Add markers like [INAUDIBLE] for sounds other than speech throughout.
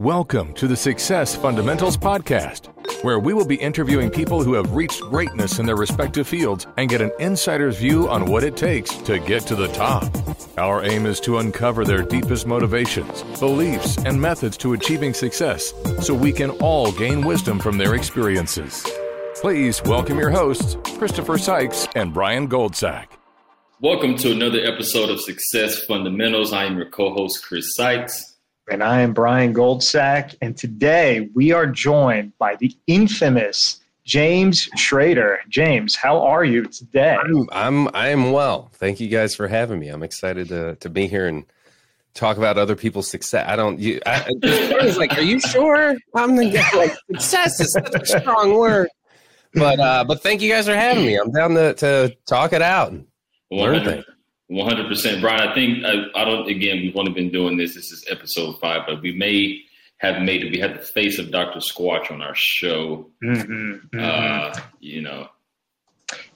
Welcome to the Success Fundamentals Podcast, where we will be interviewing people who have reached greatness in their respective fields and get an insider's view on what it takes to get to the top. Our aim is to uncover their deepest motivations, beliefs, and methods to achieving success so we can all gain wisdom from their experiences. Please welcome your hosts, Christopher Sykes and Brian Goldsack. Welcome to another episode of Success Fundamentals. I am your co host, Chris Sykes. And I am Brian Goldsack. And today we are joined by the infamous James Schrader. James, how are you today? I'm I'm I am well. Thank you guys for having me. I'm excited to to be here and talk about other people's success. I don't you I, it's [LAUGHS] like, are you sure? I'm the guy like success is such a strong word. But uh but thank you guys for having me. I'm down to to talk it out and learn things. One hundred percent, Brian. I think I, I, don't. Again, we've only been doing this. This is episode five, but we may have made it. We had the face of Doctor Squatch on our show. Mm-hmm, mm-hmm. Uh, you know,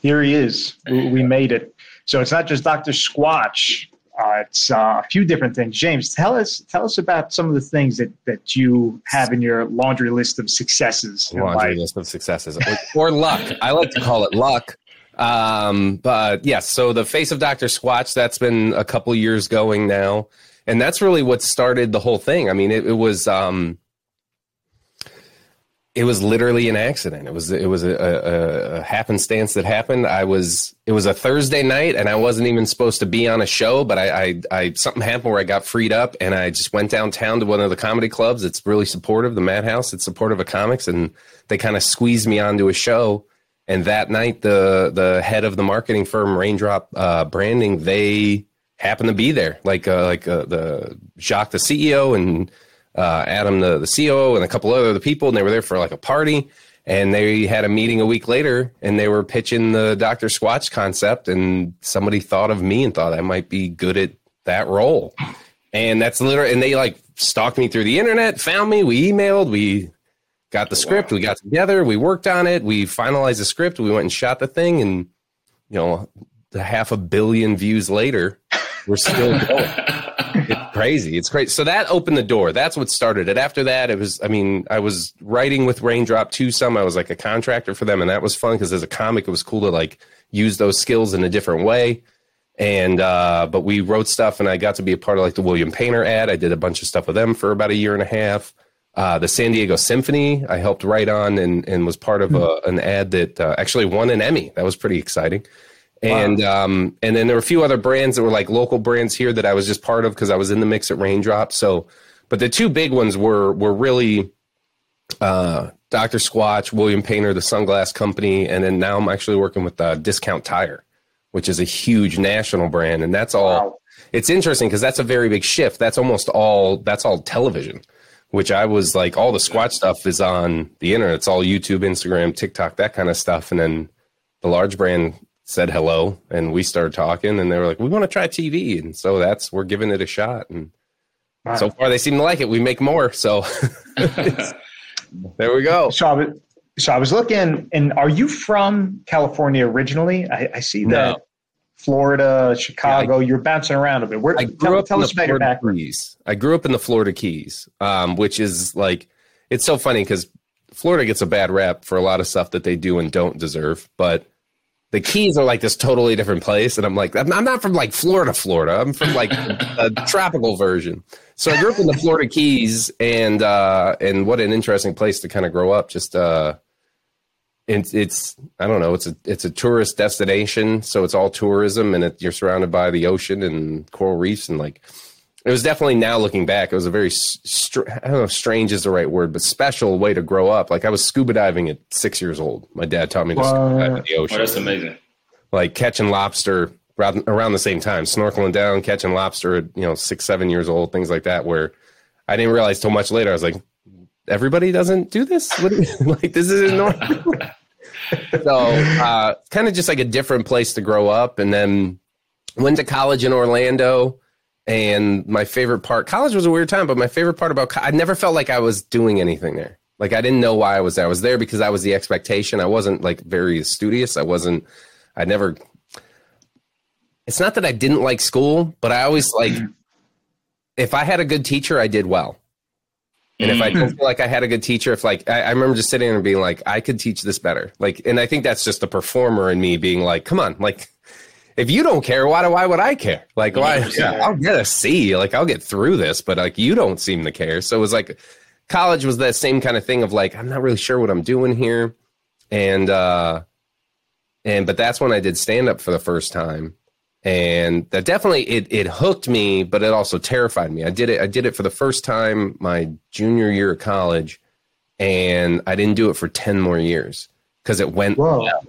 here he is. We made it. So it's not just Doctor Squatch. Uh, it's uh, a few different things. James, tell us tell us about some of the things that that you have in your laundry list of successes. Laundry list of successes, or, or luck. I like to call it luck um, but yes, so the face of Dr. Squatch, that's been a couple years going now. And that's really what started the whole thing. I mean, it, it was, um, it was literally an accident. It was it was a, a, a, happenstance that happened. I was it was a Thursday night, and I wasn't even supposed to be on a show, but I, I, I something happened where I got freed up, and I just went downtown to one of the comedy clubs. It's really supportive, the Madhouse. It's supportive of comics, and they kind of squeezed me onto a show. And that night, the the head of the marketing firm, Raindrop uh, Branding, they happened to be there. Like uh, like uh, the Jacques, the CEO, and uh, Adam, the the COO, and a couple other people, and they were there for like a party. And they had a meeting a week later, and they were pitching the Doctor Squatch concept. And somebody thought of me and thought I might be good at that role. And that's literally, and they like stalked me through the internet, found me, we emailed, we got the script. We got together. We worked on it. We finalized the script. We went and shot the thing, and you know, the half a billion views later, we're still [LAUGHS] going. it's crazy. It's crazy. So that opened the door. That's what started it. After that, it was. I mean, I was writing with Raindrop to some. I was like a contractor for them, and that was fun because as a comic, it was cool to like use those skills in a different way. And uh, but we wrote stuff, and I got to be a part of like the William Painter ad. I did a bunch of stuff with them for about a year and a half. Uh, the San Diego Symphony, I helped write on and, and was part of a, an ad that uh, actually won an Emmy. That was pretty exciting. And wow. um, and then there were a few other brands that were like local brands here that I was just part of because I was in the mix at Raindrop. So, but the two big ones were were really uh, Dr. Squatch, William Painter, the Sunglass Company, and then now I'm actually working with uh, Discount Tire, which is a huge national brand, and that's all. Wow. It's interesting because that's a very big shift. That's almost all. That's all television which I was like, all the squat stuff is on the internet. It's all YouTube, Instagram, TikTok, that kind of stuff. And then the large brand said hello and we started talking and they were like, we want to try TV. And so that's, we're giving it a shot. And wow. so far they seem to like it. We make more. So [LAUGHS] [LAUGHS] there we go. So I, was, so I was looking and are you from California originally? I, I see that. No. Florida, Chicago. Yeah, I, you're bouncing around a bit. Where, I grew tell, up tell in us the Florida Keys. I grew up in the Florida Keys, um, which is like it's so funny because Florida gets a bad rap for a lot of stuff that they do and don't deserve, but the Keys are like this totally different place. And I'm like, I'm not from like Florida, Florida. I'm from like a [LAUGHS] tropical version. So I grew up in the Florida Keys, and uh, and what an interesting place to kind of grow up. Just uh, it's, it's I don't know. It's a it's a tourist destination, so it's all tourism, and it, you're surrounded by the ocean and coral reefs, and like it was definitely now looking back, it was a very str- I don't know if strange is the right word, but special way to grow up. Like I was scuba diving at six years old. My dad taught me to scuba dive in the ocean. Oh, that's amazing. Like catching lobster around, around the same time, snorkeling down, catching lobster at you know six seven years old, things like that. Where I didn't realize till much later. I was like, everybody doesn't do this. [LAUGHS] like this isn't normal. [LAUGHS] so uh, kind of just like a different place to grow up and then went to college in orlando and my favorite part college was a weird time but my favorite part about i never felt like i was doing anything there. Like i didn't know why i was there. I was there because i was the expectation. I wasn't like very studious. I wasn't i never it's not that i didn't like school but i always like if i had a good teacher i did well And if I don't feel like I had a good teacher, if like I, I remember just sitting there and being like, I could teach this better. Like, and I think that's just the performer in me being like, come on, like if you don't care, why do why would I care? Like, why? Yeah, [LAUGHS] I'll get a C. Like, I'll get through this, but like, you don't seem to care. So it was like, college was that same kind of thing of like, I'm not really sure what I'm doing here, and uh, and but that's when I did stand up for the first time, and that definitely it it hooked me, but it also terrified me. I did it. I did it for the first time my junior year of college, and I didn't do it for ten more years because it went. Whoa. Well.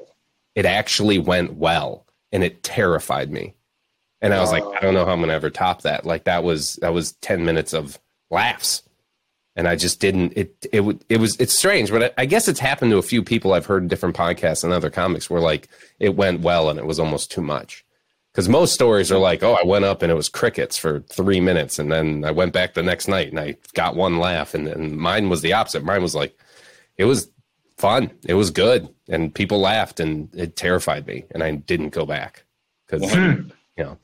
It actually went well and it terrified me. And I was like, I don't know how I'm gonna ever top that. Like that was that was ten minutes of laughs, and I just didn't. It it would it was it's strange, but I, I guess it's happened to a few people I've heard in different podcasts and other comics where like it went well and it was almost too much. Because most stories are like, oh, I went up and it was crickets for three minutes, and then I went back the next night and I got one laugh, and, and mine was the opposite. Mine was like, it was fun. It was good, and people laughed, and it terrified me, and I didn't go back because hmm. you know.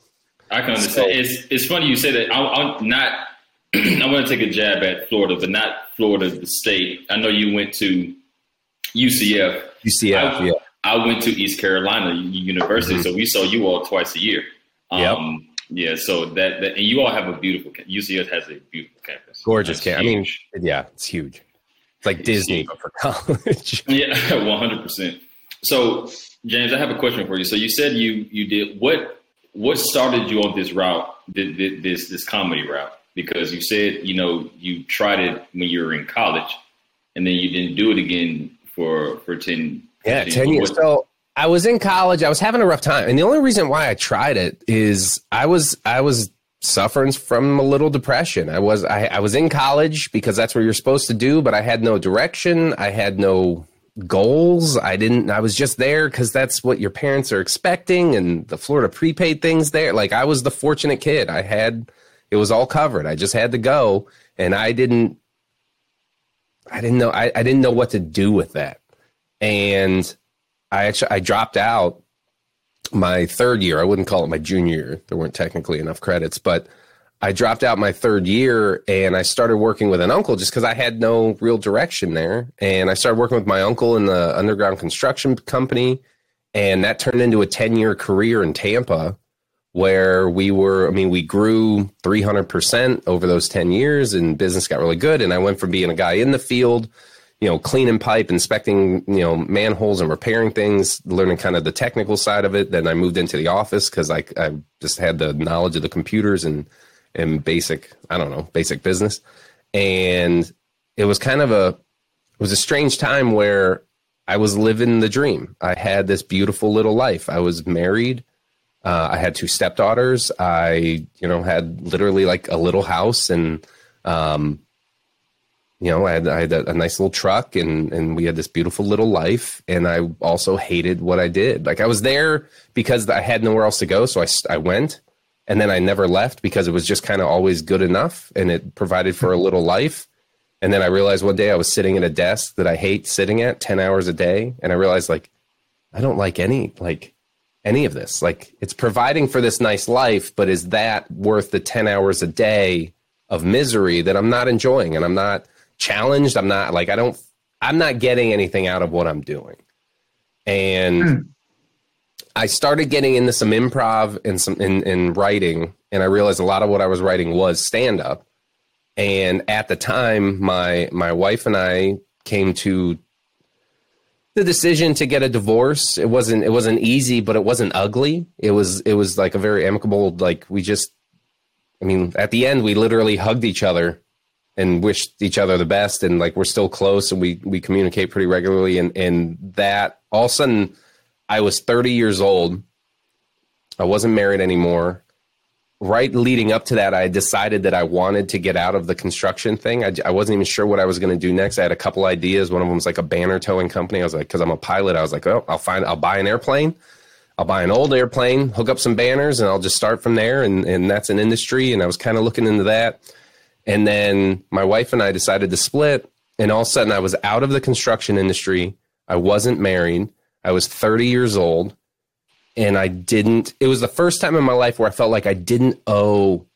I can understand. So, it's it's funny you say that. I, am not. [CLEARS THROAT] I want to take a jab at Florida, but not Florida, the state. I know you went to UCF. UCF, I, yeah. I went to East Carolina University, mm-hmm. so we saw you all twice a year. Um, yep. Yeah, so that, that, and you all have a beautiful UCF has a beautiful campus. Gorgeous campus. I mean, yeah, it's huge. It's like it's Disney, huge. but for college. [LAUGHS] yeah, [LAUGHS] one hundred percent. So, James, I have a question for you. So, you said you you did what? What started you on this route, this this comedy route? Because you said you know you tried it when you were in college, and then you didn't do it again for for ten. Yeah, 10, 10 years. So I was in college. I was having a rough time, and the only reason why I tried it is I was I was suffering from a little depression. I was I, I was in college because that's what you're supposed to do, but I had no direction. I had no goals. I didn't, I was just there because that's what your parents are expecting and the Florida prepaid things there. Like I was the fortunate kid. I had, it was all covered. I just had to go and I didn't, I didn't know, I, I didn't know what to do with that. And I actually, I dropped out my third year. I wouldn't call it my junior year. There weren't technically enough credits, but I dropped out my third year and I started working with an uncle just because I had no real direction there. And I started working with my uncle in the underground construction company. And that turned into a 10 year career in Tampa where we were, I mean, we grew 300% over those 10 years and business got really good. And I went from being a guy in the field, you know, cleaning pipe, inspecting, you know, manholes and repairing things, learning kind of the technical side of it. Then I moved into the office because I, I just had the knowledge of the computers and, in basic, I don't know, basic business. And it was kind of a, it was a strange time where I was living the dream. I had this beautiful little life. I was married. Uh, I had two stepdaughters. I, you know, had literally like a little house and, um, you know, I had, I had a, a, nice little truck and, and we had this beautiful little life. And I also hated what I did. Like I was there because I had nowhere else to go. So I, I went and then I never left because it was just kind of always good enough and it provided for a little life. And then I realized one day I was sitting at a desk that I hate sitting at 10 hours a day and I realized like I don't like any like any of this. Like it's providing for this nice life, but is that worth the 10 hours a day of misery that I'm not enjoying and I'm not challenged, I'm not like I don't I'm not getting anything out of what I'm doing. And mm. I started getting into some improv and some in, in writing, and I realized a lot of what I was writing was stand up. And at the time, my my wife and I came to the decision to get a divorce. It wasn't it wasn't easy, but it wasn't ugly. It was it was like a very amicable. Like we just, I mean, at the end, we literally hugged each other and wished each other the best, and like we're still close, and we we communicate pretty regularly, and and that all of a sudden I was 30 years old. I wasn't married anymore. Right leading up to that, I decided that I wanted to get out of the construction thing. I, I wasn't even sure what I was going to do next. I had a couple ideas. One of them was like a banner towing company. I was like, because I'm a pilot, I was like, oh, I'll find, I'll buy an airplane. I'll buy an old airplane, hook up some banners, and I'll just start from there. And, and that's an industry. And I was kind of looking into that. And then my wife and I decided to split. And all of a sudden, I was out of the construction industry. I wasn't married. I was 30 years old and I didn't, it was the first time in my life where I felt like I didn't owe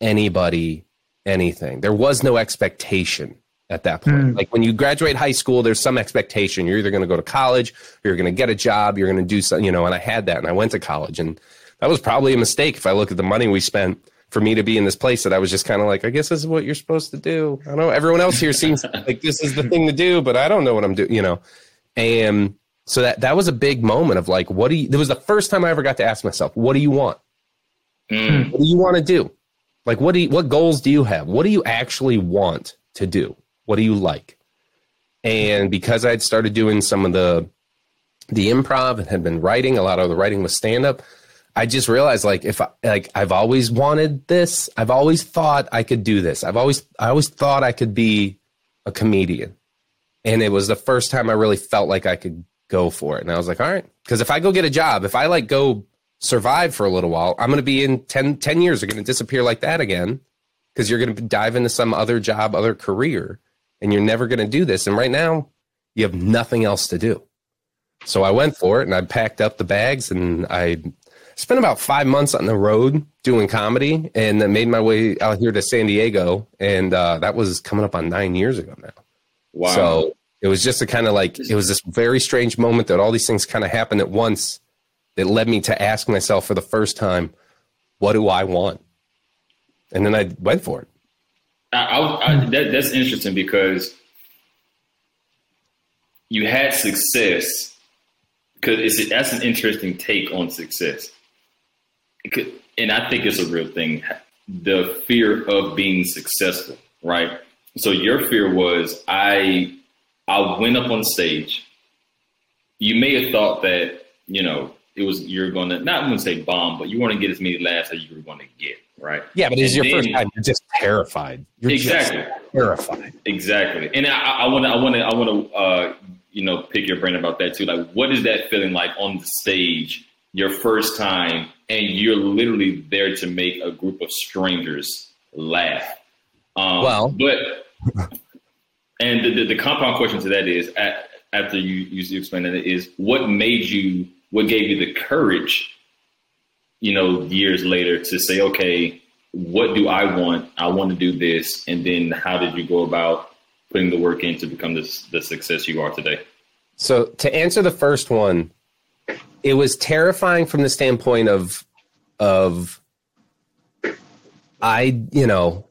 anybody anything. There was no expectation. at that point. Mm. Like when you graduate high school, there's some expectation. You're either going to go to college, or you're going to get a job, you're going to do something, you know. And I had that, and I went to college, and that was probably a mistake if I look at the money we spent for me to be in this place that I was just kind of like, I guess this is what you're supposed to do. I know everyone else here seems [LAUGHS] like this is the thing to do, but I don't know what I'm doing, you know. And so that that was a big moment of like, what do you? It was the first time I ever got to ask myself, what do you want? Mm. What do you want to do? Like, what do you, what goals do you have? What do you actually want to do? What do you like? And because I'd started doing some of the the improv and had been writing, a lot of the writing was stand up. I just realized like if I, like I've always wanted this. I've always thought I could do this. I've always I always thought I could be a comedian. And it was the first time I really felt like I could go for it. And I was like, all right, because if I go get a job, if I like go survive for a little while, I'm going to be in 10, 10 years, are going to disappear like that again because you're going to dive into some other job, other career, and you're never going to do this. And right now, you have nothing else to do. So I went for it and I packed up the bags and I spent about five months on the road doing comedy and then made my way out here to San Diego. And uh, that was coming up on nine years ago now. Wow. So it was just a kind of like, it was this very strange moment that all these things kind of happened at once that led me to ask myself for the first time, what do I want? And then I went for it. I, I, that, that's interesting because you had success because that's an interesting take on success. Could, and I think it's a real thing. The fear of being successful, right? So your fear was I I went up on stage. You may have thought that, you know, it was you're going to not I'm going to say bomb, but you want to get as many laughs as you were to get, right? Yeah, but it's your then, first time. You're just terrified. You're exactly terrified. Exactly, and I want to, I want to, I want to, uh, you know, pick your brain about that too. Like, what is that feeling like on the stage, your first time, and you're literally there to make a group of strangers laugh? Um, well, but and the, the, the compound question to that is, at, after you you explain that, is what made you what gave you the courage, you know, years later to say, okay, what do I want? I want to do this. And then how did you go about putting the work in to become this, the success you are today? So to answer the first one, it was terrifying from the standpoint of, of, I, you know,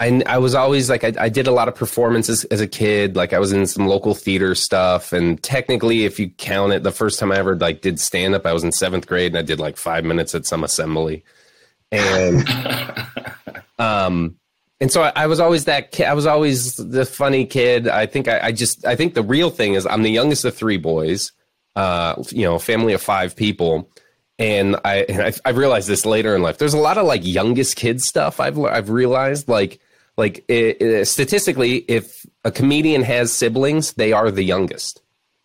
I, I was always like I, I did a lot of performances as a kid like i was in some local theater stuff and technically if you count it the first time i ever like did stand up i was in seventh grade and i did like five minutes at some assembly. And [LAUGHS] um and so I, I, was always that kid i was always the funny kid. I think I, I just i think the real thing is i'm the youngest of three boys uh you know family of five people and I, and I I realized this later in life. There's a lot of like youngest kids stuff. I've I've realized like like it, it, statistically, if a comedian has siblings, they are the youngest,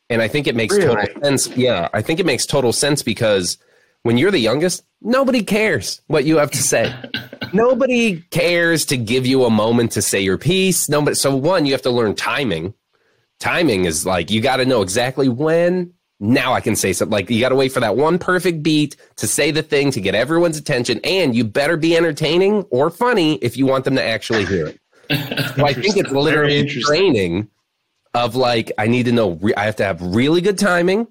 and I think it makes really? total sense. Yeah, I think it makes total sense because when you're the youngest, nobody cares what you have to say. [LAUGHS] nobody cares to give you a moment to say your piece. Nobody. So one, you have to learn timing. Timing is like you got to know exactly when now I can say something. Like you got to wait for that one perfect beat to say the thing to get everyone's attention, and you better be entertaining or funny if you want them to actually hear it. so I think it's literally training of like I need to know. I have to have really good timing,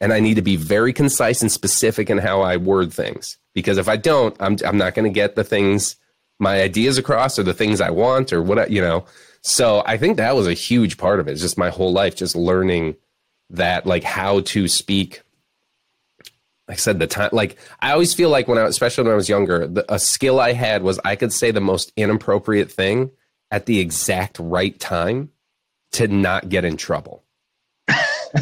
and I need to be very concise and specific in how I word things. Because if I don't, I'm I'm not going to get the things my ideas across or the things I want or what I, you know. So I think that was a huge part of it. It's just my whole life, just learning that like how to speak like I said, the time, like I always feel like when I, especially when I was younger, the, a skill I had was I could say the most inappropriate thing at the exact right time to not get in trouble. [LAUGHS]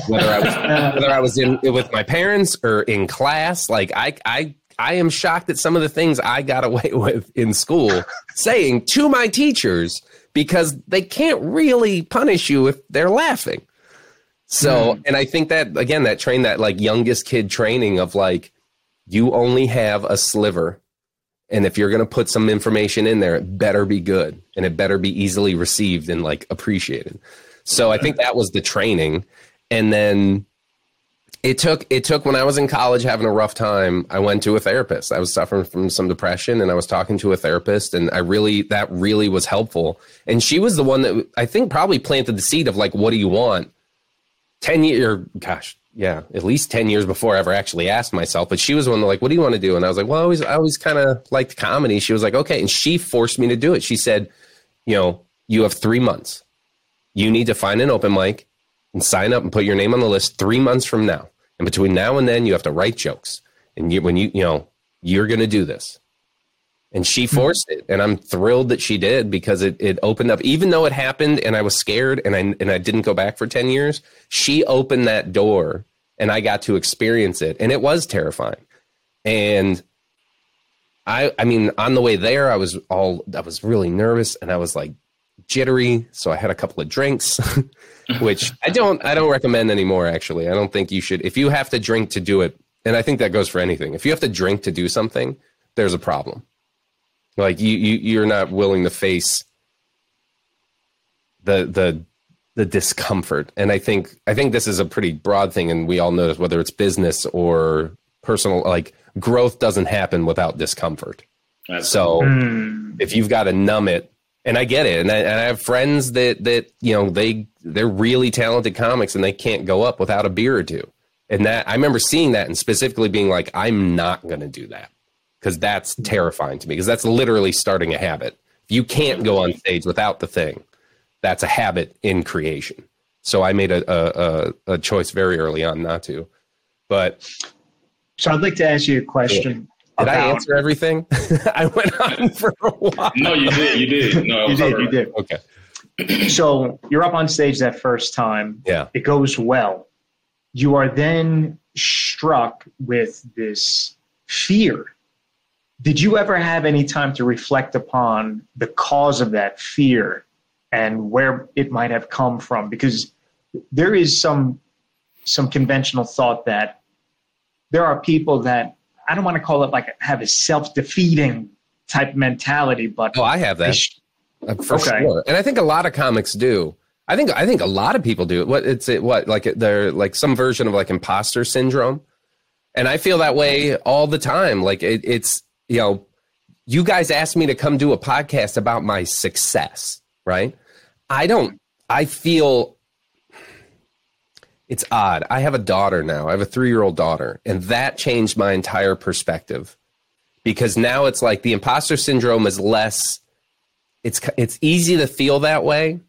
whether I was whether I was in with my parents or in class, like I I I am shocked at some of the things I got away [LAUGHS] with in school saying to my teachers because they can't really punish you if they're laughing. So, mm. and I think that again, that train, that like youngest kid training of like, you only have a sliver. And if you're going to put some information in there, it better be good and it better be easily received and like appreciated. So I think that was the training. And then it took it took when I was in college having a rough time. I went to a therapist. I was suffering from some depression, and I was talking to a therapist, and I really that really was helpful. And she was the one that I think probably planted the seed of like, what do you want? Ten year, gosh, yeah, at least ten years before I ever actually asked myself. But she was one like, what do you want to do? And I was like, well, I always I always kind of liked comedy. She was like, okay, and she forced me to do it. She said, you know, you have three months. You need to find an open mic and sign up and put your name on the list three months from now and between now and then, you have to write jokes. And you, when you, you know, you're going to do this. And she hmm. forced it. And I'm thrilled that she did because it, it opened up, even though it happened and I was scared and I, and I didn't go back for 10 years, she opened that door and I got to experience it. And it was terrifying. And I, I mean, on the way there, I was all, I was really nervous and I was like jittery. So I had a couple of drinks. [LAUGHS] which I don't I don't recommend anymore actually. I don't think you should if you have to drink to do it, and I think that goes for anything. If you have to drink to do something, there's a problem. Like you, you you're not willing to face the the the discomfort. And I think I think this is a pretty broad thing and we all notice whether it's business or personal like growth doesn't happen without discomfort. So mm. if you've got to numb it and I get it. And I, and I, have friends that that you know they they're really talented comics and they can't go up without a beer or two. And that I remember seeing that and specifically being like, I'm not going to do that because that's terrifying to me because that's literally starting a habit. If you can't go on stage without the thing, that's a habit in creation. So I made a a, a, a choice very early on not to. But so I'd like to ask you a question. Did I answer everything? [LAUGHS] I went on for a while. No, you did. You did. No, you did. You did. Okay. So you're up on stage that first time. Yeah. It goes well. You are then struck with this fear. Did you ever have any time to reflect upon the cause of that fear and where it might have come from? Because there is some some conventional thought that there are people that I don't want to call it like have a self defeating type mentality, but oh, I have that sh- uh, for okay. sure, and I think a lot of comics do. I think I think a lot of people do. What it's it, what like they're like some version of like imposter syndrome, and I feel that way all the time. Like it, it's you know, you guys asked me to come do a podcast about my success, right? I don't. I feel it's odd. I have a daughter now. I have a three year old daughter, and that changed my entire perspective because now it's like the imposter syndrome is less. It's it's easy to feel that way.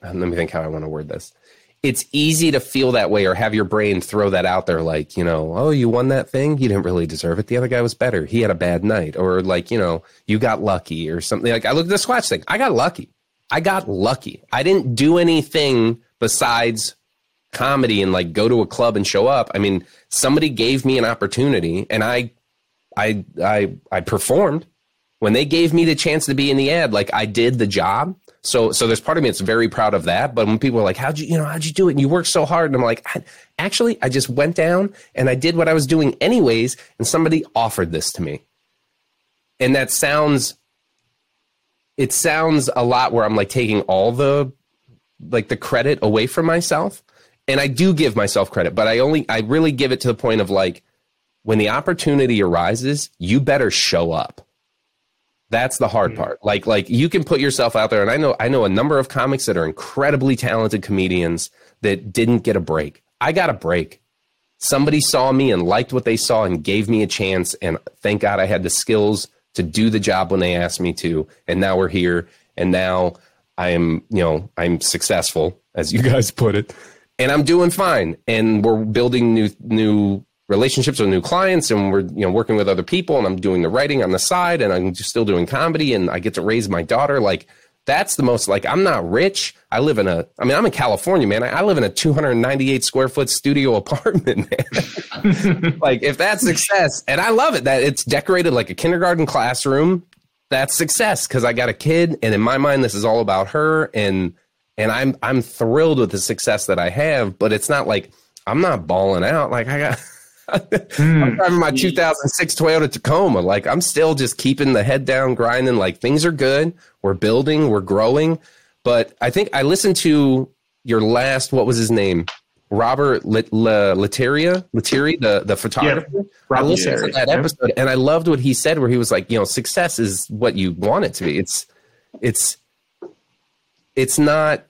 Let me think how I want to word this. It's easy to feel that way or have your brain throw that out there, like you know, oh, you won that thing. You didn't really deserve it. The other guy was better. He had a bad night, or like you know, you got lucky or something. Like I look at the Squatch thing. I got lucky. I got lucky. I didn't do anything besides comedy and like go to a club and show up. I mean, somebody gave me an opportunity and I I I I performed. When they gave me the chance to be in the ad, like I did the job. So so there's part of me that's very proud of that. But when people are like, How'd you you know, how'd you do it? And you worked so hard. And I'm like, actually, I just went down and I did what I was doing anyways, and somebody offered this to me. And that sounds it sounds a lot where I'm like taking all the like the credit away from myself and I do give myself credit, but I only I really give it to the point of like when the opportunity arises, you better show up. That's the hard mm-hmm. part. Like like you can put yourself out there and I know I know a number of comics that are incredibly talented comedians that didn't get a break. I got a break. Somebody saw me and liked what they saw and gave me a chance and thank God I had the skills to do the job when they asked me to and now we're here and now I am, you know, I'm successful as you [LAUGHS] guys put it and I'm doing fine. And we're building new new relationships with new clients, and we're you know working with other people, and I'm doing the writing on the side, and I'm just still doing comedy, and I get to raise my daughter. Like that's the most like I'm not rich. I live in a I mean I'm in California, man. I, I live in a 298 square foot studio apartment, [LAUGHS] man. [LAUGHS] like if that's success, and I love it that it's decorated like a kindergarten classroom. That's success because I got a kid, and in my mind, this is all about her and and I'm I'm thrilled with the success that I have. But it's not like I'm not balling out. Like I got. Mm. I'm driving my 2006 Toyota Tacoma. Like I'm still just keeping the head down, grinding. Like things are good. We're building. We're growing. But I think I listened to your last. What was his name? Robert Lateria, Lettieri, the the photographer. Yeah, I listened to that episode and I loved what he said, where he was like, you know, success is what you want it to be. It's it's it's not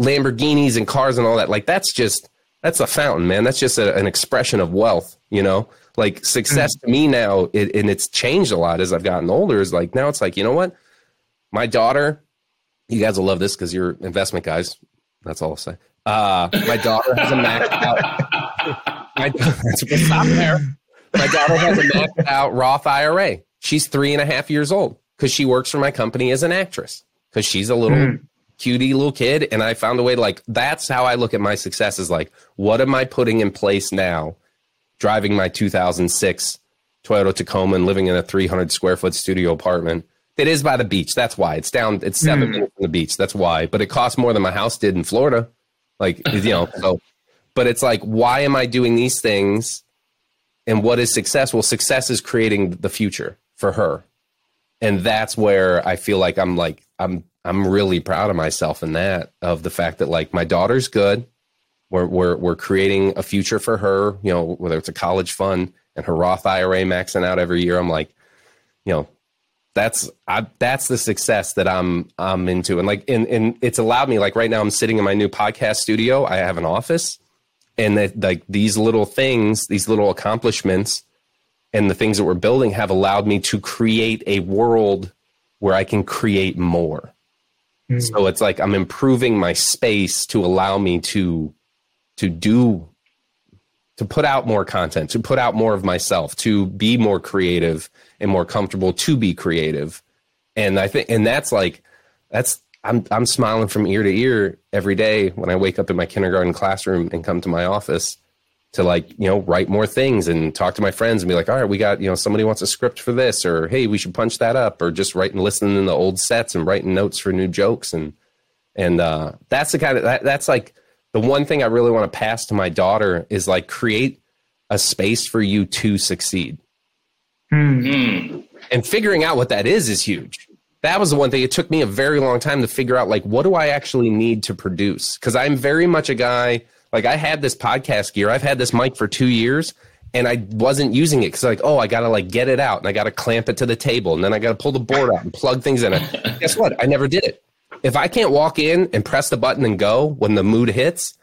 Lamborghinis and cars and all that. Like that's just that's a fountain, man. That's just a, an expression of wealth, you know. Like success mm-hmm. to me now, it, and it's changed a lot as I've gotten older. Is like now it's like you know what, my daughter. You guys will love this because you're investment guys. That's all I'll say. Uh, my daughter has a maxed out. [LAUGHS] my, stop [LAUGHS] there. My daughter has a maxed out Roth IRA. She's three and a half years old because she works for my company as an actress because she's a little mm. Cutie little kid. And I found a way to like, that's how I look at my success is like, what am I putting in place now? Driving my 2006 Toyota Tacoma and living in a 300 square foot studio apartment. It is by the beach. That's why it's down. It's seven mm. minutes from the beach. That's why. But it costs more than my house did in Florida. Like, you know, so, but it's like, why am I doing these things? And what is success? Well, success is creating the future for her. And that's where I feel like I'm like, I'm, I'm really proud of myself in that, of the fact that like my daughter's good. We're, we're, we're creating a future for her, you know, whether it's a college fund and her Roth IRA maxing out every year. I'm like, you know, that's I, that's the success that I'm I'm into, and like and and it's allowed me like right now I'm sitting in my new podcast studio. I have an office, and that like these little things, these little accomplishments, and the things that we're building have allowed me to create a world where I can create more. Mm. So it's like I'm improving my space to allow me to to do to put out more content, to put out more of myself, to be more creative and more comfortable to be creative. And I think, and that's like, that's, I'm, I'm smiling from ear to ear every day when I wake up in my kindergarten classroom and come to my office to like, you know, write more things and talk to my friends and be like, all right, we got, you know, somebody wants a script for this, or hey, we should punch that up, or just writing, listening in the old sets and writing notes for new jokes. And, and, uh, that's the kind of, that, that's like the one thing I really want to pass to my daughter is like create a space for you to succeed. Hmm. And figuring out what that is is huge. That was the one thing. It took me a very long time to figure out like what do I actually need to produce? Because I'm very much a guy like I had this podcast gear. I've had this mic for two years and I wasn't using it because like, oh, I gotta like get it out and I gotta clamp it to the table and then I gotta pull the board out and plug things in it. [LAUGHS] Guess what? I never did it. If I can't walk in and press the button and go when the mood hits,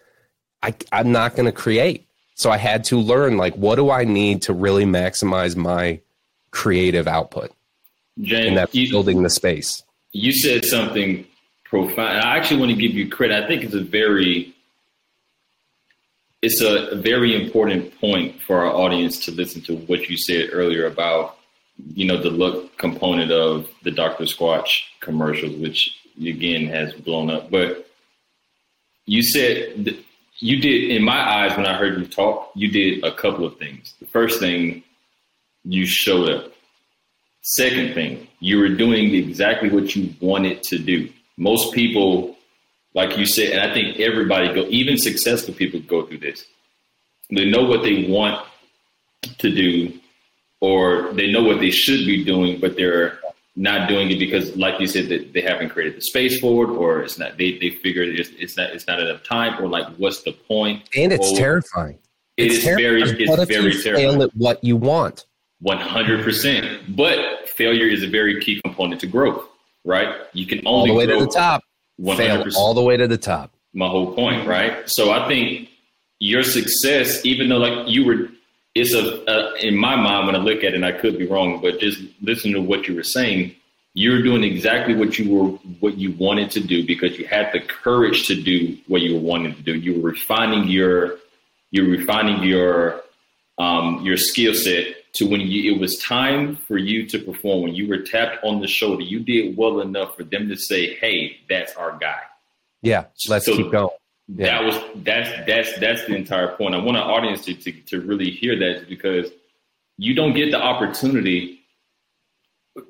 I, I'm not gonna create. So I had to learn like what do I need to really maximize my creative output. James, and that's you, building the space. You said something profound. I actually want to give you credit. I think it's a very it's a very important point for our audience to listen to what you said earlier about you know the look component of the Dr. Squatch commercials, which again has blown up. But you said you did, in my eyes, when I heard you talk, you did a couple of things. The first thing you showed up. Second thing, you were doing exactly what you wanted to do. Most people, like you said, and I think everybody go, even successful people go through this. They know what they want to do, or they know what they should be doing, but they're not doing it because, like you said, that they haven't created the space for it, or it's not. They they figure it's, it's not it's not enough time, or like, what's the point? And it's or, terrifying. It it's is terrifying. very it's very terrifying. Fail at what you want. 100%. But failure is a very key component to growth, right? You can only all the way to the top. 100%. Fail all the way to the top. My whole point, right? So I think your success, even though like you were, it's a, a in my mind when I look at it, and I could be wrong, but just listen to what you were saying. You're doing exactly what you were, what you wanted to do because you had the courage to do what you were wanting to do. You were refining your, you're refining your, um, your skill set to when you, it was time for you to perform, when you were tapped on the shoulder, you did well enough for them to say, "Hey, that's our guy." Yeah, let's so keep going. Yeah. That was that's that's that's the entire point. I want our audience to, to to really hear that because you don't get the opportunity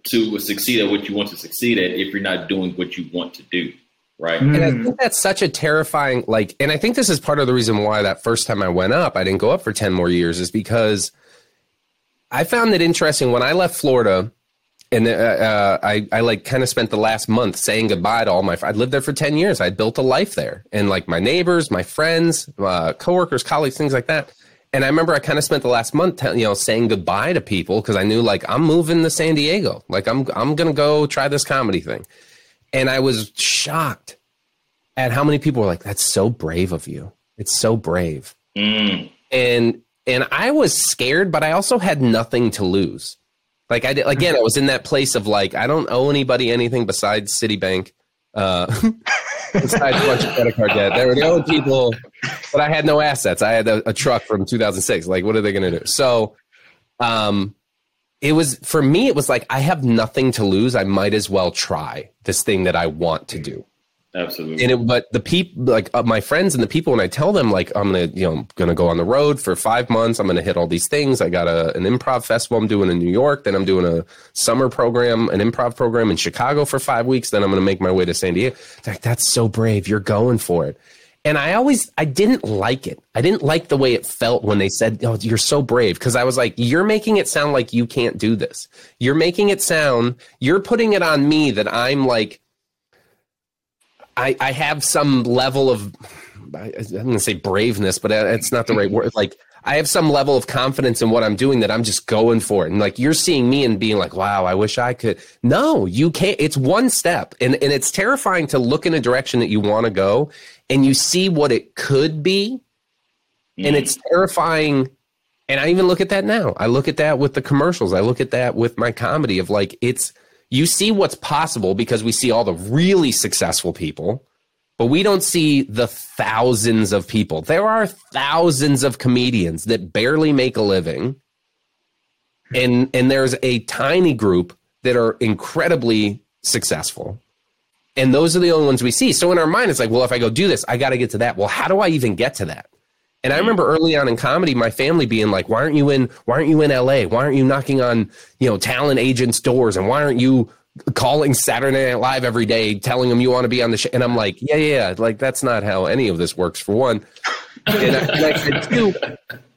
to succeed at what you want to succeed at if you're not doing what you want to do right mm. and i think that's such a terrifying like and i think this is part of the reason why that first time i went up i didn't go up for 10 more years is because I found it interesting when I left Florida and uh, uh, I, I like kind of spent the last month saying goodbye to all my. I lived there for ten years. I built a life there, and like my neighbors, my friends, uh, coworkers, colleagues, things like that. And I remember I kind of spent the last month, you know, saying goodbye to people because I knew like I'm moving to San Diego. Like I'm I'm gonna go try this comedy thing, and I was shocked at how many people were like, "That's so brave of you. It's so brave." Mm. And and I was scared, but I also had nothing to lose. Like I did, again, I was in that place of like I don't owe anybody anything besides Citibank, uh, [LAUGHS] besides a bunch of credit card debt. They were the only people, but I had no assets. I had a, a truck from 2006. Like, what are they going to do? So, um, it was for me. It was like I have nothing to lose. I might as well try this thing that I want to do. Absolutely. And it, but the people, like uh, my friends and the people, when I tell them, like, I'm gonna, you know, gonna go on the road for five months. I'm gonna hit all these things. I got a, an improv festival I'm doing in New York. Then I'm doing a summer program, an improv program in Chicago for five weeks. Then I'm gonna make my way to San Diego. Like that's so brave. You're going for it. And I always, I didn't like it. I didn't like the way it felt when they said, "Oh, you're so brave," because I was like, "You're making it sound like you can't do this. You're making it sound. You're putting it on me that I'm like." I, I have some level of I, I'm going to say braveness, but it's not the right word. Like I have some level of confidence in what I'm doing that I'm just going for it. And like you're seeing me and being like, wow, I wish I could. No, you can't. It's one step. And, and it's terrifying to look in a direction that you want to go and you see what it could be. Mm. And it's terrifying. And I even look at that now. I look at that with the commercials. I look at that with my comedy of like, it's, you see what's possible because we see all the really successful people, but we don't see the thousands of people. There are thousands of comedians that barely make a living. And and there's a tiny group that are incredibly successful. And those are the only ones we see. So in our mind, it's like, well, if I go do this, I got to get to that. Well, how do I even get to that? And I hmm. remember early on in comedy, my family being like, "Why aren't you in? Why aren't you in LA? Why aren't you knocking on you know talent agents' doors? And why aren't you calling Saturday Night Live every day, telling them you want to be on the show?" And I'm like, "Yeah, yeah, like that's not how any of this works." For one, and I, and I said, two,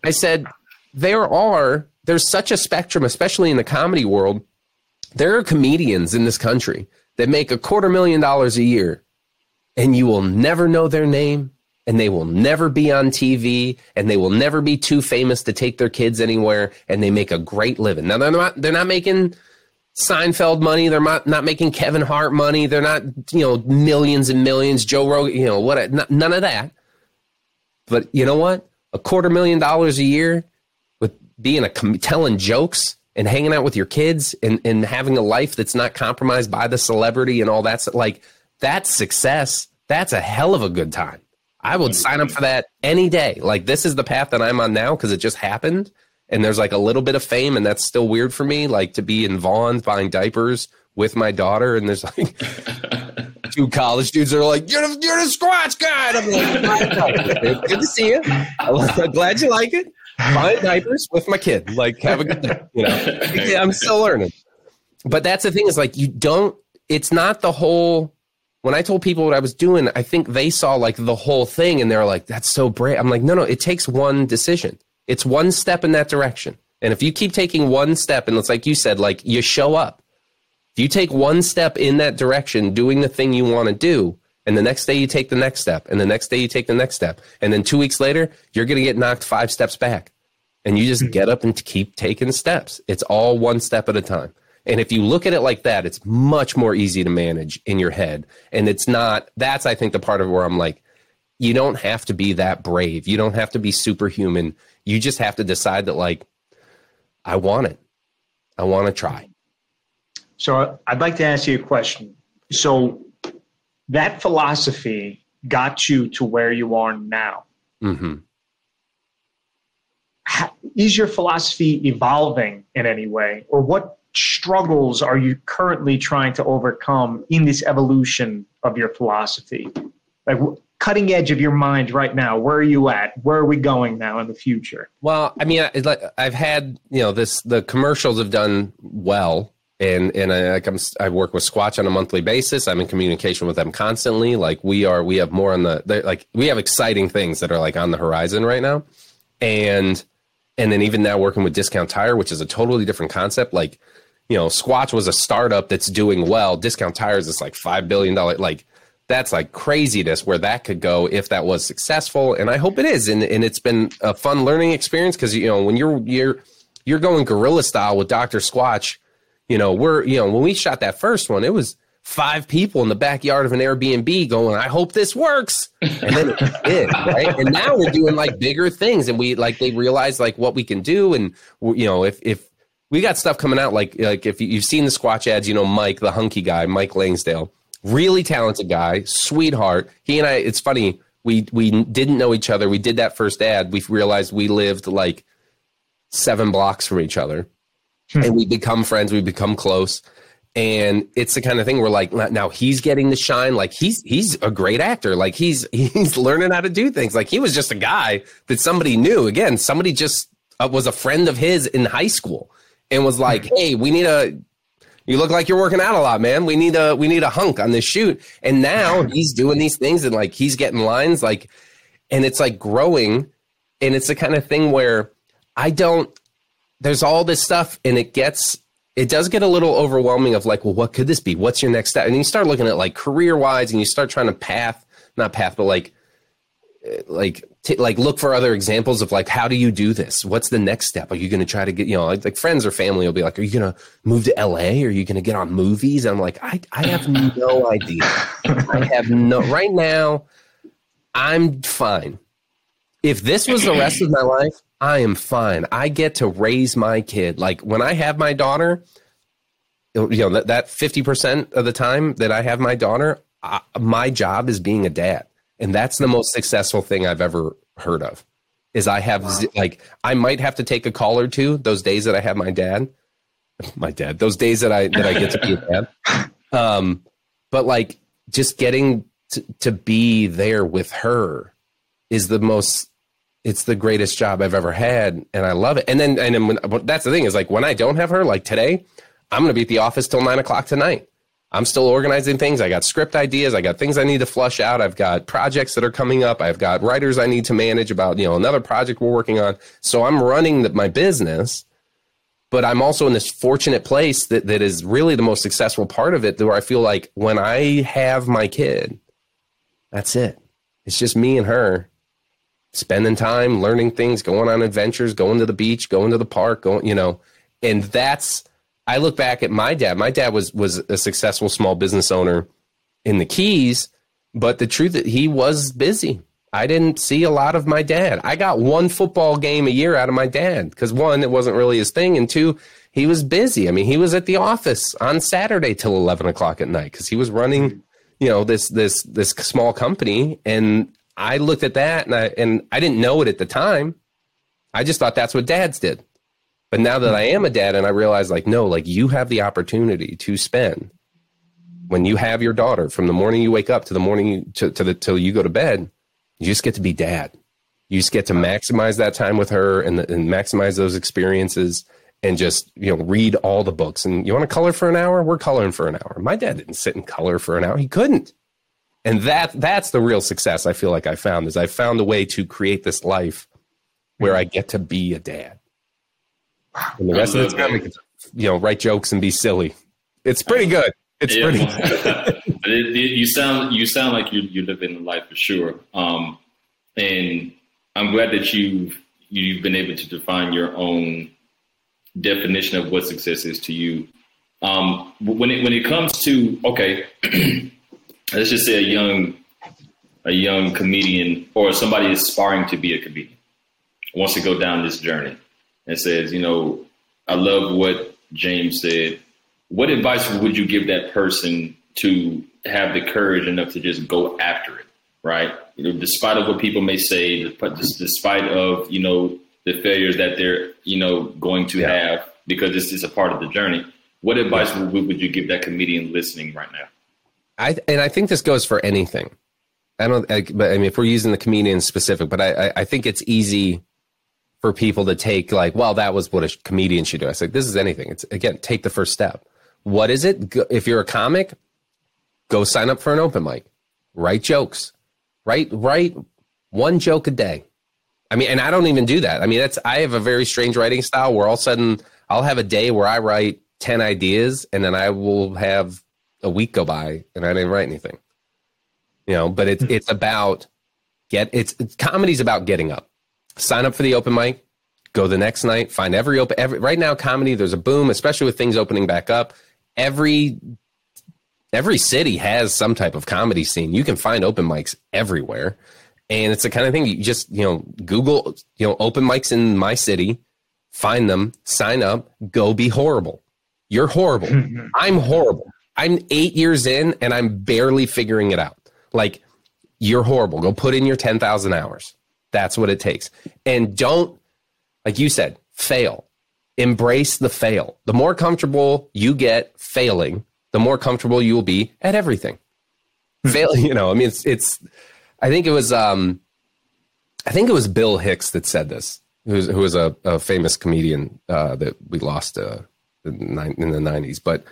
I said there are there's such a spectrum, especially in the comedy world. There are comedians in this country that make a quarter million dollars a year, and you will never know their name and they will never be on TV and they will never be too famous to take their kids anywhere and they make a great living. Now they're not they're not making Seinfeld money, they're not not making Kevin Hart money, they're not, you know, millions and millions Joe Rogan, you know, what none of that. But you know what? A quarter million dollars a year with being a telling jokes and hanging out with your kids and and having a life that's not compromised by the celebrity and all that's like that's success. That's a hell of a good time. I would sign up for that any day. Like this is the path that I'm on now because it just happened. And there's like a little bit of fame, and that's still weird for me. Like to be in Vons buying diapers with my daughter, and there's like [LAUGHS] two college dudes that are like, "You're the, you're the Squatch guy." And I'm like, "Good to see you. I'm glad you like it." Buying diapers with my kid, like have a good day. You know, [LAUGHS] I'm still learning. But that's the thing is like you don't. It's not the whole when I told people what I was doing, I think they saw like the whole thing and they're like, that's so brave. I'm like, no, no, it takes one decision. It's one step in that direction. And if you keep taking one step, and it's like you said, like you show up. If you take one step in that direction, doing the thing you want to do, and the next day you take the next step, and the next day you take the next step, and then two weeks later, you're going to get knocked five steps back. And you just hmm. get up and keep taking steps. It's all one step at a time. And if you look at it like that, it's much more easy to manage in your head. And it's not, that's, I think, the part of where I'm like, you don't have to be that brave. You don't have to be superhuman. You just have to decide that, like, I want it. I want to try. So I'd like to ask you a question. So that philosophy got you to where you are now. Mm-hmm. How, is your philosophy evolving in any way, or what struggles are you currently trying to overcome in this evolution of your philosophy? Like cutting edge of your mind right now. Where are you at? Where are we going now in the future? Well, I mean, like I've had you know this. The commercials have done well, and and I like I'm, I work with Squatch on a monthly basis. I'm in communication with them constantly. Like we are, we have more on the like we have exciting things that are like on the horizon right now, and and then even now working with Discount Tire, which is a totally different concept. Like you know, Squatch was a startup that's doing well. Discount Tires is like five billion dollar. Like that's like craziness where that could go if that was successful. And I hope it is. And and it's been a fun learning experience because you know when you're you're you're going guerrilla style with Doctor Squatch. You know, we're you know when we shot that first one, it was five people in the backyard of an Airbnb going, I hope this works. And then it [LAUGHS] did, right? And now we're doing like bigger things and we like they realize like what we can do. And you know, if if we got stuff coming out like like if you've seen the Squatch ads, you know, Mike, the hunky guy, Mike Langsdale, really talented guy, sweetheart. He and I, it's funny, we we didn't know each other. We did that first ad. We realized we lived like seven blocks from each other. Hmm. And we become friends, we become close and it's the kind of thing where like now he's getting the shine like he's he's a great actor like he's [LAUGHS] he's learning how to do things like he was just a guy that somebody knew again somebody just uh, was a friend of his in high school and was like hey we need a you look like you're working out a lot man we need a we need a hunk on this shoot and now he's doing these things and like he's getting lines like and it's like growing and it's the kind of thing where i don't there's all this stuff and it gets it does get a little overwhelming of like, well, what could this be? What's your next step? And you start looking at like career wise and you start trying to path, not path, but like, eh, like, t- like look for other examples of like, how do you do this? What's the next step? Are you going to try to get, you know, like, like, friends or family will be like, are you going to move to LA? Are you going to get on movies? And I'm like, I, I have no idea. I have no, right now, I'm fine. If this was the rest of my life, I am fine. I get to raise my kid. Like when I have my daughter, you know, that, that 50% of the time that I have my daughter, I, my job is being a dad. And that's the most successful thing I've ever heard of. Is I have wow. like I might have to take a call or two those days that I have my dad, [LAUGHS] my dad, those days that I that I get to be a dad. [LAUGHS] Um, but like just getting to, to be there with her is the most it's the greatest job I've ever had, and I love it. And then, and then when, that's the thing is like when I don't have her, like today, I'm going to be at the office till nine o'clock tonight. I'm still organizing things. I got script ideas. I got things I need to flush out. I've got projects that are coming up. I've got writers I need to manage about, you know, another project we're working on. So I'm running the, my business, but I'm also in this fortunate place that, that is really the most successful part of it where I feel like when I have my kid, that's it. It's just me and her spending time learning things, going on adventures, going to the beach, going to the park, going, you know, and that's I look back at my dad. My dad was was a successful small business owner in the Keys, but the truth that he was busy. I didn't see a lot of my dad. I got one football game a year out of my dad because one, it wasn't really his thing, and two, he was busy. I mean, he was at the office on Saturday till eleven o'clock at night because he was running, you know, this this this small company, and I looked at that and I and I didn't know it at the time. I just thought that's what dads did. But now that I am a dad and I realize like no, like you have the opportunity to spend when you have your daughter from the morning you wake up to the morning you, to, to the till you go to bed, you just get to be dad. You just get to maximize that time with her and, and maximize those experiences and just you know read all the books. And you want to color for an hour? We're coloring for an hour. My dad didn't sit and color for an hour. He couldn't. And that that's the real success i feel like i found is i found a way to create this life where i get to be a dad and the rest of the time you know write jokes and be silly. It's pretty good. It's yeah. pretty [LAUGHS] it, it, you sound you sound like you, you're living the life for sure. Um, and i'm glad that you've you've been able to define your own definition of what success is to you. Um, when it when it comes to okay [CLEARS THROAT] let's just say a young a young comedian or somebody aspiring to be a comedian wants to go down this journey and says, you know, I love what James said. What advice would you give that person to have the courage enough to just go after it, right? You know, despite of what people may say, despite of you know the failures that they're you know going to yeah. have, because this is a part of the journey. What advice yeah. would, would you give that comedian listening right now? I and I think this goes for anything. I don't, I, but I mean, if we're using the comedian specific, but I, I, I think it's easy for people to take like, well, that was what a comedian should do. I said, this is anything. It's again, take the first step. What is it? If you're a comic, go sign up for an open mic. Write jokes. Write write one joke a day. I mean, and I don't even do that. I mean, that's I have a very strange writing style where all of a sudden I'll have a day where I write 10 ideas and then I will have a week go by and I didn't write anything. You know, but it's it's about get it's, it's comedy's about getting up. Sign up for the open mic, go the next night, find every open every right now comedy there's a boom, especially with things opening back up. Every every city has some type of comedy scene. You can find open mics everywhere. And it's the kind of thing you just, you know, Google, you know, open mics in my city, find them, sign up, go be horrible. You're horrible. [LAUGHS] I'm horrible. I'm eight years in and I'm barely figuring it out. Like, you're horrible. Go put in your 10,000 hours. That's what it takes. And don't, like you said, fail. Embrace the fail. The more comfortable you get failing, the more comfortable you will be at everything. fail, [LAUGHS] you know, I mean, it's, it's, I think it was, um, I think it was Bill Hicks that said this, who was, who was a, a famous comedian uh, that we lost uh, in the 90s. But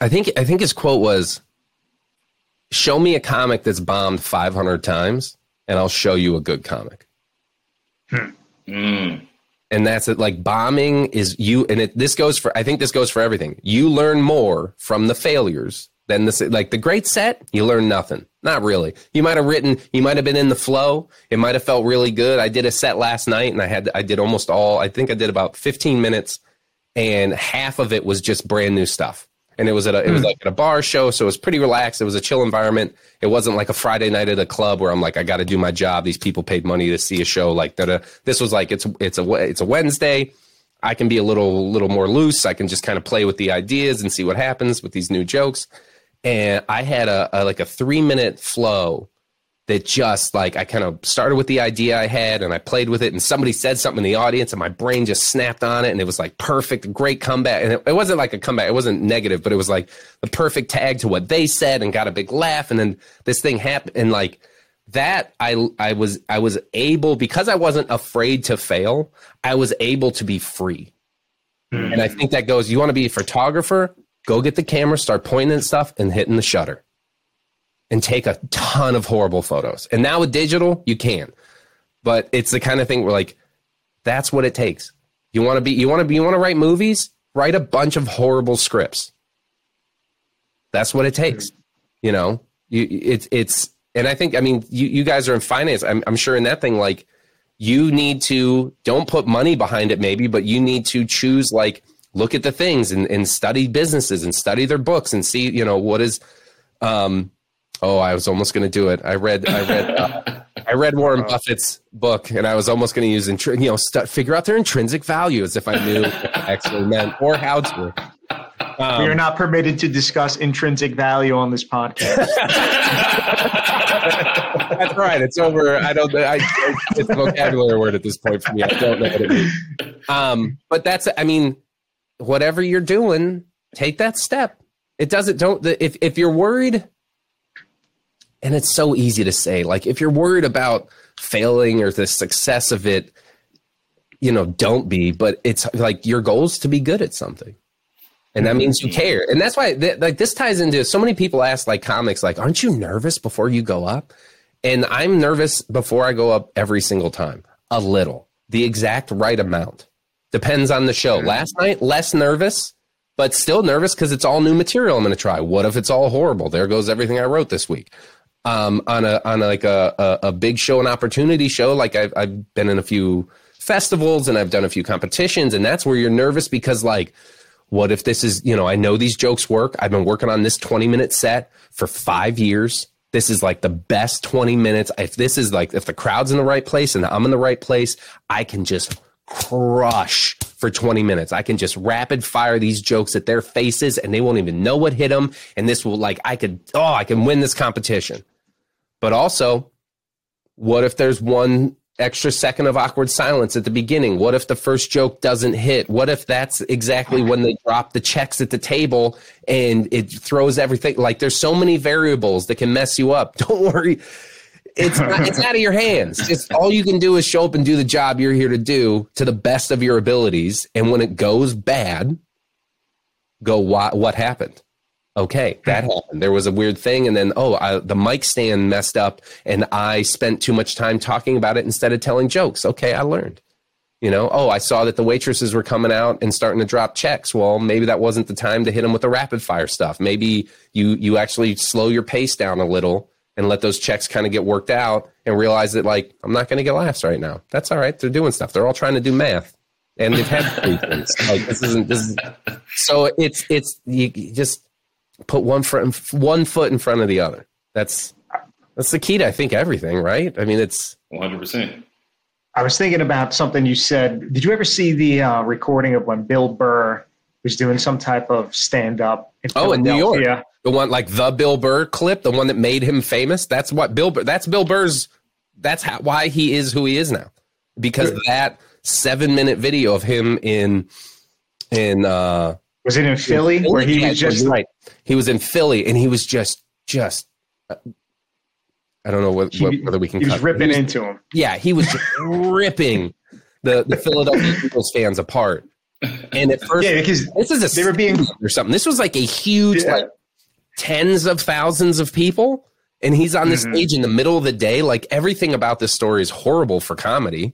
I think, I think his quote was, show me a comic that's bombed 500 times and I'll show you a good comic. Hmm. Mm. And that's it. Like bombing is you, and it, this goes for, I think this goes for everything. You learn more from the failures than the, like the great set, you learn nothing. Not really. You might have written, you might have been in the flow. It might have felt really good. I did a set last night and I had, I did almost all, I think I did about 15 minutes and half of it was just brand new stuff and it was at a, it was hmm. like at a bar show, so it was pretty relaxed. It was a chill environment. It wasn't like a Friday night at a club where I'm like, I got to do my job. These people paid money to see a show. Like that. This was like it's it's a it's a Wednesday. I can be a little little more loose. I can just kind of play with the ideas and see what happens with these new jokes. And I had a, a like a three minute flow that just like I kind of started with the idea I had and I played with it and somebody said something in the audience and my brain just snapped on it and it was like perfect, great comeback. And it, it, wasn't like a comeback, it wasn't negative, but it was like the perfect tag to what they said and got a big laugh. And then this thing happened and like that I I was I was able because I wasn't afraid to fail, I was able to be free. Mm-hmm. And I think that goes, you want to be a photographer, go get the camera, start pointing at stuff and hitting the shutter and take a ton of horrible photos. And now with digital, you can. But it's the kind of thing where like that's what it takes. You want to be you want to be you want to write movies, write a bunch of horrible scripts. That's what it takes. You know, you it's it's and I think I mean you you guys are in finance. I'm I'm sure in that thing like you need to don't put money behind it maybe, but you need to choose like look at the things and, and study businesses and study their books and see, you know, what is um Oh, I was almost going to do it. I read, I read, uh, I read Warren Buffett's book, and I was almost going to use, intri- you know, st- figure out their intrinsic value as if I knew actually meant or how to. Um, we are not permitted to discuss intrinsic value on this podcast. [LAUGHS] [LAUGHS] That's right. It's over. I don't. I, it's a vocabulary word at this point for me. I don't know what it means. Um, but that's. I mean, whatever you're doing, take that step. It doesn't. Don't. If if you're worried and it's so easy to say like if you're worried about failing or the success of it you know don't be but it's like your goal is to be good at something. And that means you mm-hmm. care. And that's why th- like this ties into so many people ask like comics like aren't you nervous before you go up? And i'm nervous before i go up every single time a little the exact right amount. Depends on the show. Last night less nervous but still nervous because it's all new material i'm going to try. What if it's all horrible? There goes everything i wrote this week um, on a on a, like a, a, a big show, an opportunity show. Like I've I've been in a few festivals and I've done a few competitions, and that's where you're nervous because like, what if this is you know I know these jokes work. I've been working on this 20 minute set for five years. This is like the best 20 minutes. If this is like if the crowd's in the right place and I'm in the right place, I can just crush for 20 minutes. I can just rapid fire these jokes at their faces and they won't even know what hit them. And this will like, I could, oh, I can win this competition. But also, what if there's one extra second of awkward silence at the beginning? What if the first joke doesn't hit? What if that's exactly when they drop the checks at the table and it throws everything? Like there's so many variables that can mess you up. [LAUGHS] Don't worry it's not, it's out of your hands. It's all you can do is show up and do the job you're here to do to the best of your abilities. And when it goes bad, go what what happened? Okay, that happened. There was a weird thing, and then oh, I, the mic stand messed up, and I spent too much time talking about it instead of telling jokes. Okay, I learned. You know, oh, I saw that the waitresses were coming out and starting to drop checks. Well, maybe that wasn't the time to hit them with the rapid fire stuff. Maybe you you actually slow your pace down a little and let those checks kind of get worked out and realize that like I'm not going to get laughs right now. That's all right. They're doing stuff. They're all trying to do math, and they've had things. Like this isn't this. Is, so it's it's you just put one front one foot in front of the other. That's that's the key to I think everything, right? I mean, it's 100. percent I was thinking about something you said. Did you ever see the uh, recording of when Bill Burr was doing some type of stand up in Oh, in New York. The one like the Bill Burr clip, the one that made him famous. That's what Bill Burr, that's Bill Burr's that's how, why he is who he is now. Because that 7-minute video of him in in uh was it in Philly, in Philly? where he yeah, was just right. He was in Philly and he was just just uh, I don't know what, he, whether we can. He was ripping he was, into him. Yeah, he was ripping the, the Philadelphia [LAUGHS] Eagles fans apart. And at first, yeah, because this is a they were being or something. This was like a huge, yeah. like tens of thousands of people, and he's on the mm-hmm. stage in the middle of the day. Like everything about this story is horrible for comedy.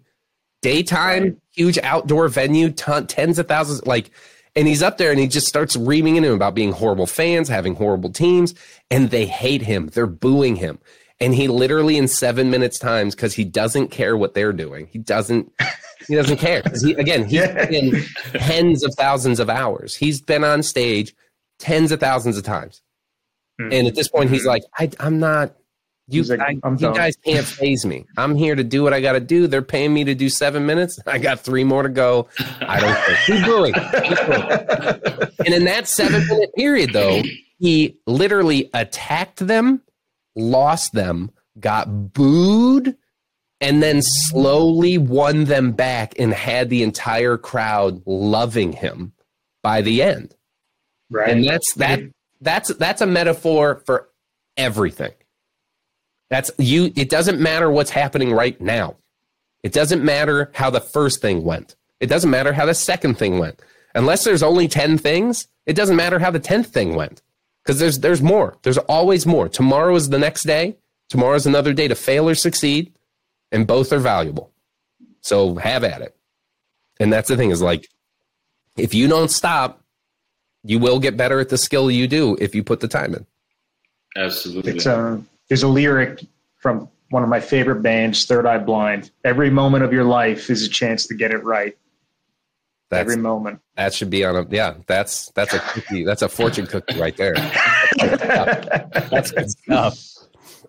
Daytime, right. huge outdoor venue, ton, tens of thousands. Like and he's up there and he just starts reaming into him about being horrible fans, having horrible teams, and they hate him. They're booing him. And he literally in seven minutes times, because he doesn't care what they're doing. He doesn't he doesn't care. He, again, he's yeah. been tens of thousands of hours. He's been on stage tens of thousands of times. Mm-hmm. And at this point, he's like, I, am not you, like, I, you guys can't faze me. I'm here to do what I got to do. They're paying me to do seven minutes. I got three more to go. I don't care. Keep going. and in that seven minute period, though, he literally attacked them, lost them, got booed, and then slowly won them back and had the entire crowd loving him by the end. Right. And that's that that's that's a metaphor for everything that's you. It doesn't matter what's happening right now. It doesn't matter how the first thing went. It doesn't matter how the second thing went. Unless there's only 10 things, it doesn't matter how the 10th thing went. Because there's there's more. There's always more. Tomorrow is the next day. Tomorrow is another day to fail or succeed, and both are valuable. So have at it. And that's the thing is like if you don't stop, you will get better at the skill you do if you put the time in. Absolutely. It's uh, there's a lyric from one of my favorite bands, Third Eye Blind. Every moment of your life is a chance to get it right. That's, Every moment. That should be on a yeah. That's that's a cookie. That's a fortune cookie right there. that's good stuff.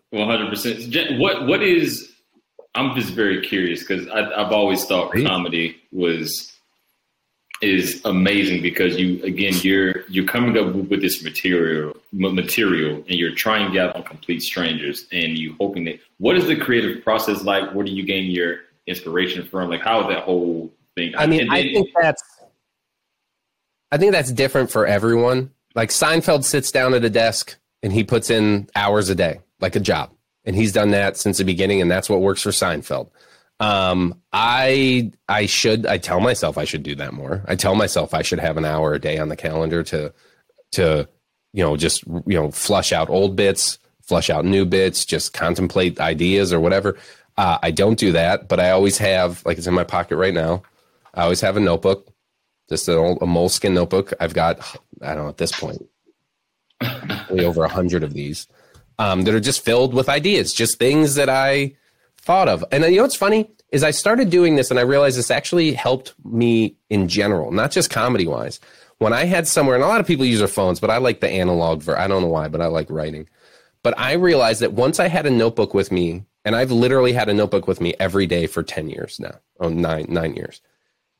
One hundred percent. What what is? I'm just very curious because I've always thought comedy was is amazing because you again you're you're coming up with this material material and you're trying to get on complete strangers and you hoping that what is the creative process like? Where do you gain your inspiration from? Like how is that whole thing? I mean then, i think that's i think that's different for everyone. Like seinfeld sits down at a desk and he puts in hours a day like a job. And he's done that since the beginning and that's what works for seinfeld um, I I should I tell myself I should do that more. I tell myself I should have an hour a day on the calendar to to you know just you know flush out old bits, flush out new bits, just contemplate ideas or whatever. Uh, I don't do that, but I always have like it's in my pocket right now. I always have a notebook, just an old a Moleskine notebook. I've got I don't know at this point over a hundred of these um, that are just filled with ideas, just things that I thought of. And you know what's funny is I started doing this and I realized this actually helped me in general, not just comedy wise. When I had somewhere, and a lot of people use their phones, but I like the analog ver. I don't know why, but I like writing. But I realized that once I had a notebook with me, and I've literally had a notebook with me every day for 10 years now. Oh, nine, nine years.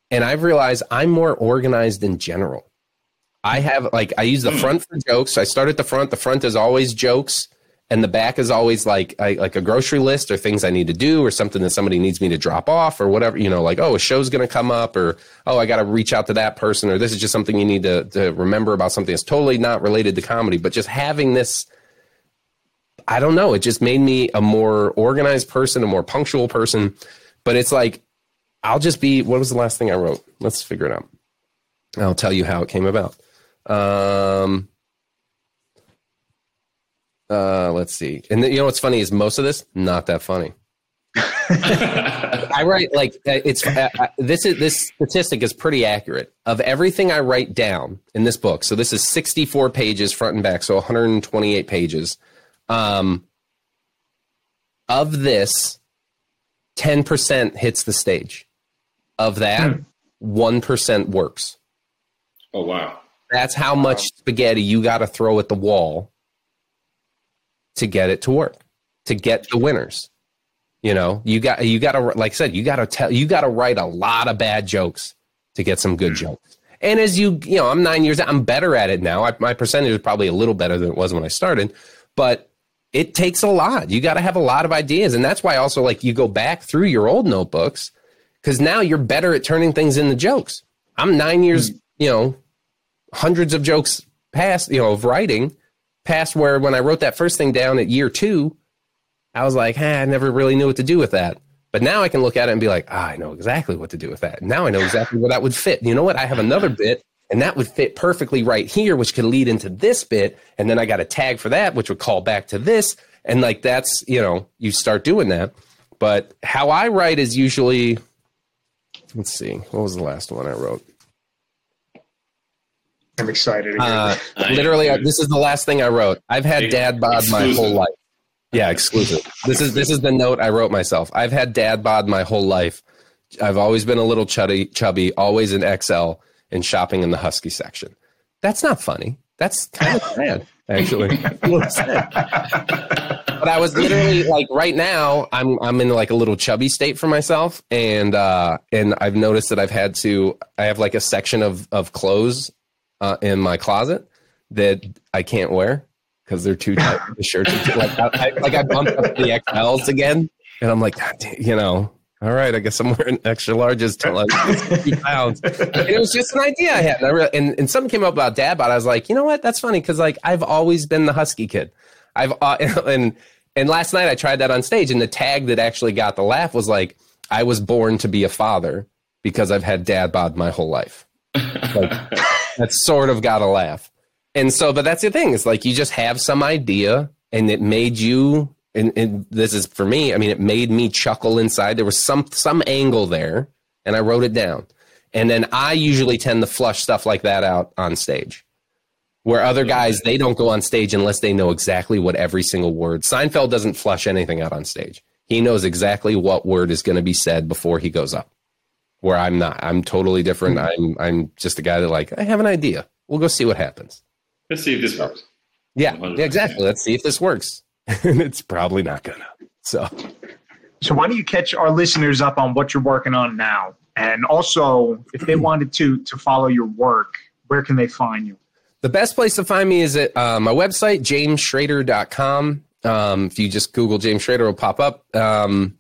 And I've realized I'm more organized in general. I have like I use the hmm. front for jokes. I start at the front. The front is always jokes and the back is always like I, like a grocery list or things I need to do or something that somebody needs me to drop off or whatever you know like oh a show's going to come up or oh I got to reach out to that person or this is just something you need to, to remember about something that's totally not related to comedy. But just having this I don't know it just made me a more organized person a more punctual person. But it's like I'll just be what was the last thing I wrote? Let's figure it out. I'll tell you how it came about. Um uh, let's see. And you know what's funny is most of this not that funny. [LAUGHS] I write like uh, it's uh, uh, this is this statistic is pretty accurate of everything I write down in this book. So this is 64 pages front and back, so 128 pages. Um, of this, 10% hits the stage. Of that, hmm. 1% works. Oh wow. That's how much spaghetti you got to throw at the wall to get it to work, to get the winners. You know, you got you got to like I said, you got to tell you got to write a lot of bad jokes to get some good mm-hmm. jokes. And as you you know, I'm nine years. I'm better at it now. I, my percentage is probably a little better than it was when I started, but it takes a lot. You got to have a lot of ideas, and that's why also like you go back through your old notebooks because now you're better at turning things into jokes. I'm nine years, mm. you know, hundreds of jokes past, you know, of writing past where when I wrote that first thing down at year two, I was like, hey, I never really knew what to do with that. But now I can look at it and be like, ah, I know exactly what to do with that. Now I know exactly where that would fit. You know what? I have another bit and that would fit perfectly right here, which could lead into this bit. And then I got a tag for that, which would call back to this. And like that's, you know, you start doing that. But how I write is usually, let's see, what was the last one I wrote? I'm excited. Uh, [LAUGHS] literally, this is the last thing I wrote. I've had dad bod my whole life. Yeah, exclusive. This is this is the note I wrote myself. I've had dad bod my whole life. I've always been a little chubby, chubby, always in XL, and shopping in the husky section. That's not funny. That's kind of [LAUGHS] sad, actually. but I was literally like, right now, I'm I'm in like a little chubby state for myself, and uh, and I've noticed that I've had to. I have like a section of of clothes uh, in my closet that I can't wear because they're too tight. the shirts are [LAUGHS] too, like, I, like I bumped up the XLs again, and I'm like, you know, all right, I guess I'm wearing extra larges till like 50 [LAUGHS] pounds. And it was just an idea I had. And, I re- and, and something came up about dad bod. I was like, you know what? That's funny because like I've always been the husky kid. I've uh, [LAUGHS] and and last night I tried that on stage, and the tag that actually got the laugh was like, I was born to be a father because I've had dad bod my whole life. Like, that sort of got a laugh. And so, but that's the thing. It's like you just have some idea and it made you, and, and this is for me, I mean, it made me chuckle inside. There was some, some angle there and I wrote it down. And then I usually tend to flush stuff like that out on stage. Where other guys, they don't go on stage unless they know exactly what every single word. Seinfeld doesn't flush anything out on stage. He knows exactly what word is going to be said before he goes up. Where I'm not. I'm totally different. I'm I'm just a guy that like I have an idea. We'll go see what happens. Let's see if this works. Yeah, yeah, exactly. Let's see if this works. [LAUGHS] and it's probably not gonna. So, so why don't you catch our listeners up on what you're working on now, and also if they [CLEARS THROAT] wanted to to follow your work, where can they find you? The best place to find me is at uh, my website, jamesschrader.com. Um, if you just Google James Schrader, it'll pop up. Um,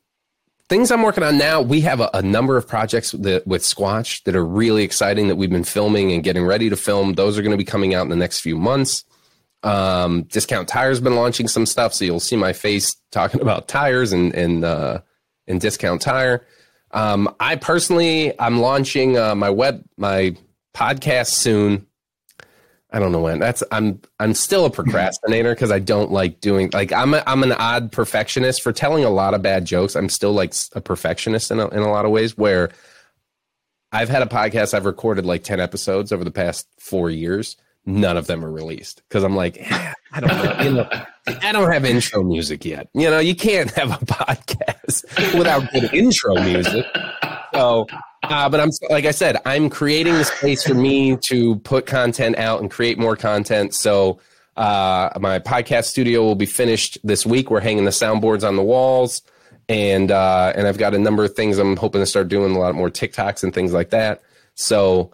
things I'm working on now, we have a, a number of projects that, with Squatch that are really exciting that we've been filming and getting ready to film. Those are going to be coming out in the next few months. Um, Discount Tire's been launching some stuff, so you'll see my face talking [LAUGHS] about tires and and uh, and Discount Tire. Um, I personally, I'm launching uh, my web my podcast soon. I don't know when. That's I'm I'm still a procrastinator because I don't like doing like I'm a, I'm an odd perfectionist for telling a lot of bad jokes. I'm still like a perfectionist in a, in a lot of ways where I've had a podcast I've recorded like 10 episodes over the past 4 years. None of them are released because I'm like eh, I don't know, you know I don't have intro music yet. You know, you can't have a [LAUGHS] podcast without good intro music. So uh, but I'm like I said, I'm creating the space for me to put content out and create more content. So uh, my podcast studio will be finished this week. We're hanging the soundboards on the walls, and uh, and I've got a number of things I'm hoping to start doing a lot more TikToks and things like that. So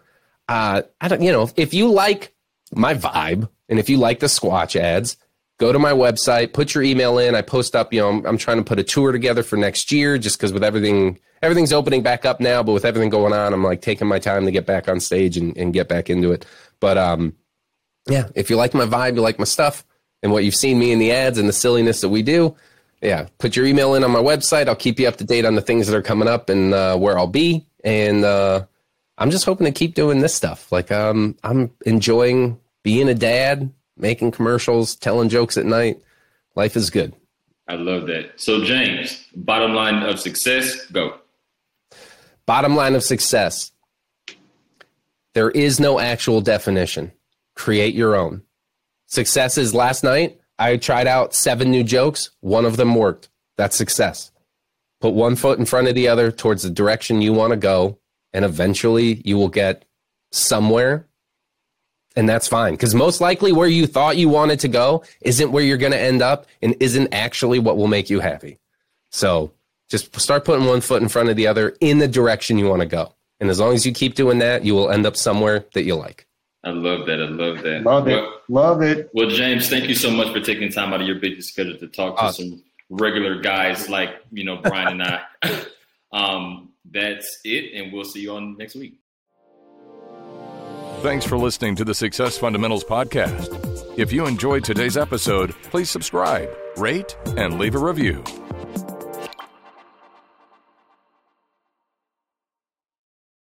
uh, I don't, you know, if you like my vibe and if you like the Squatch ads, go to my website, put your email in. I post up, you know, I'm, I'm trying to put a tour together for next year just because with everything everything's opening back up now, but with everything going on, I'm like taking my time to get back on stage and, and get back into it. But um, yeah, if you like my vibe, you like my stuff, and what you've seen me in the ads and the silliness that we do, yeah, put your email in on my website. I'll keep you up to date on the things that are coming up and uh, where I'll be. And uh, I'm just hoping to keep doing this stuff. Like um, I'm enjoying being a dad, making commercials, telling jokes at night. Life is good. I love that. So, James, bottom line of success, go. Bottom line of success there is no actual definition. Create your own. Success is last night, I tried out seven new jokes. One of them worked. That's success. Put one foot in front of the other towards the direction you want to go, and eventually you will get somewhere. And that's fine because most likely where you thought you wanted to go isn't where you're going to end up and isn't actually what will make you happy. So just start putting one foot in front of the other in the direction you want to go. And as long as you keep doing that, you will end up somewhere that you like. I love that. I love that. Love it. Well, love it. well, James, thank you so much for taking time out of your busy schedule to talk to Awesome. some regular guys like, you know, Brian and I. [LAUGHS] um, that's it, and we'll see you on next week. Thanks for listening to the Success Fundamentals podcast. If you enjoyed today's episode, please subscribe, rate, and leave a review.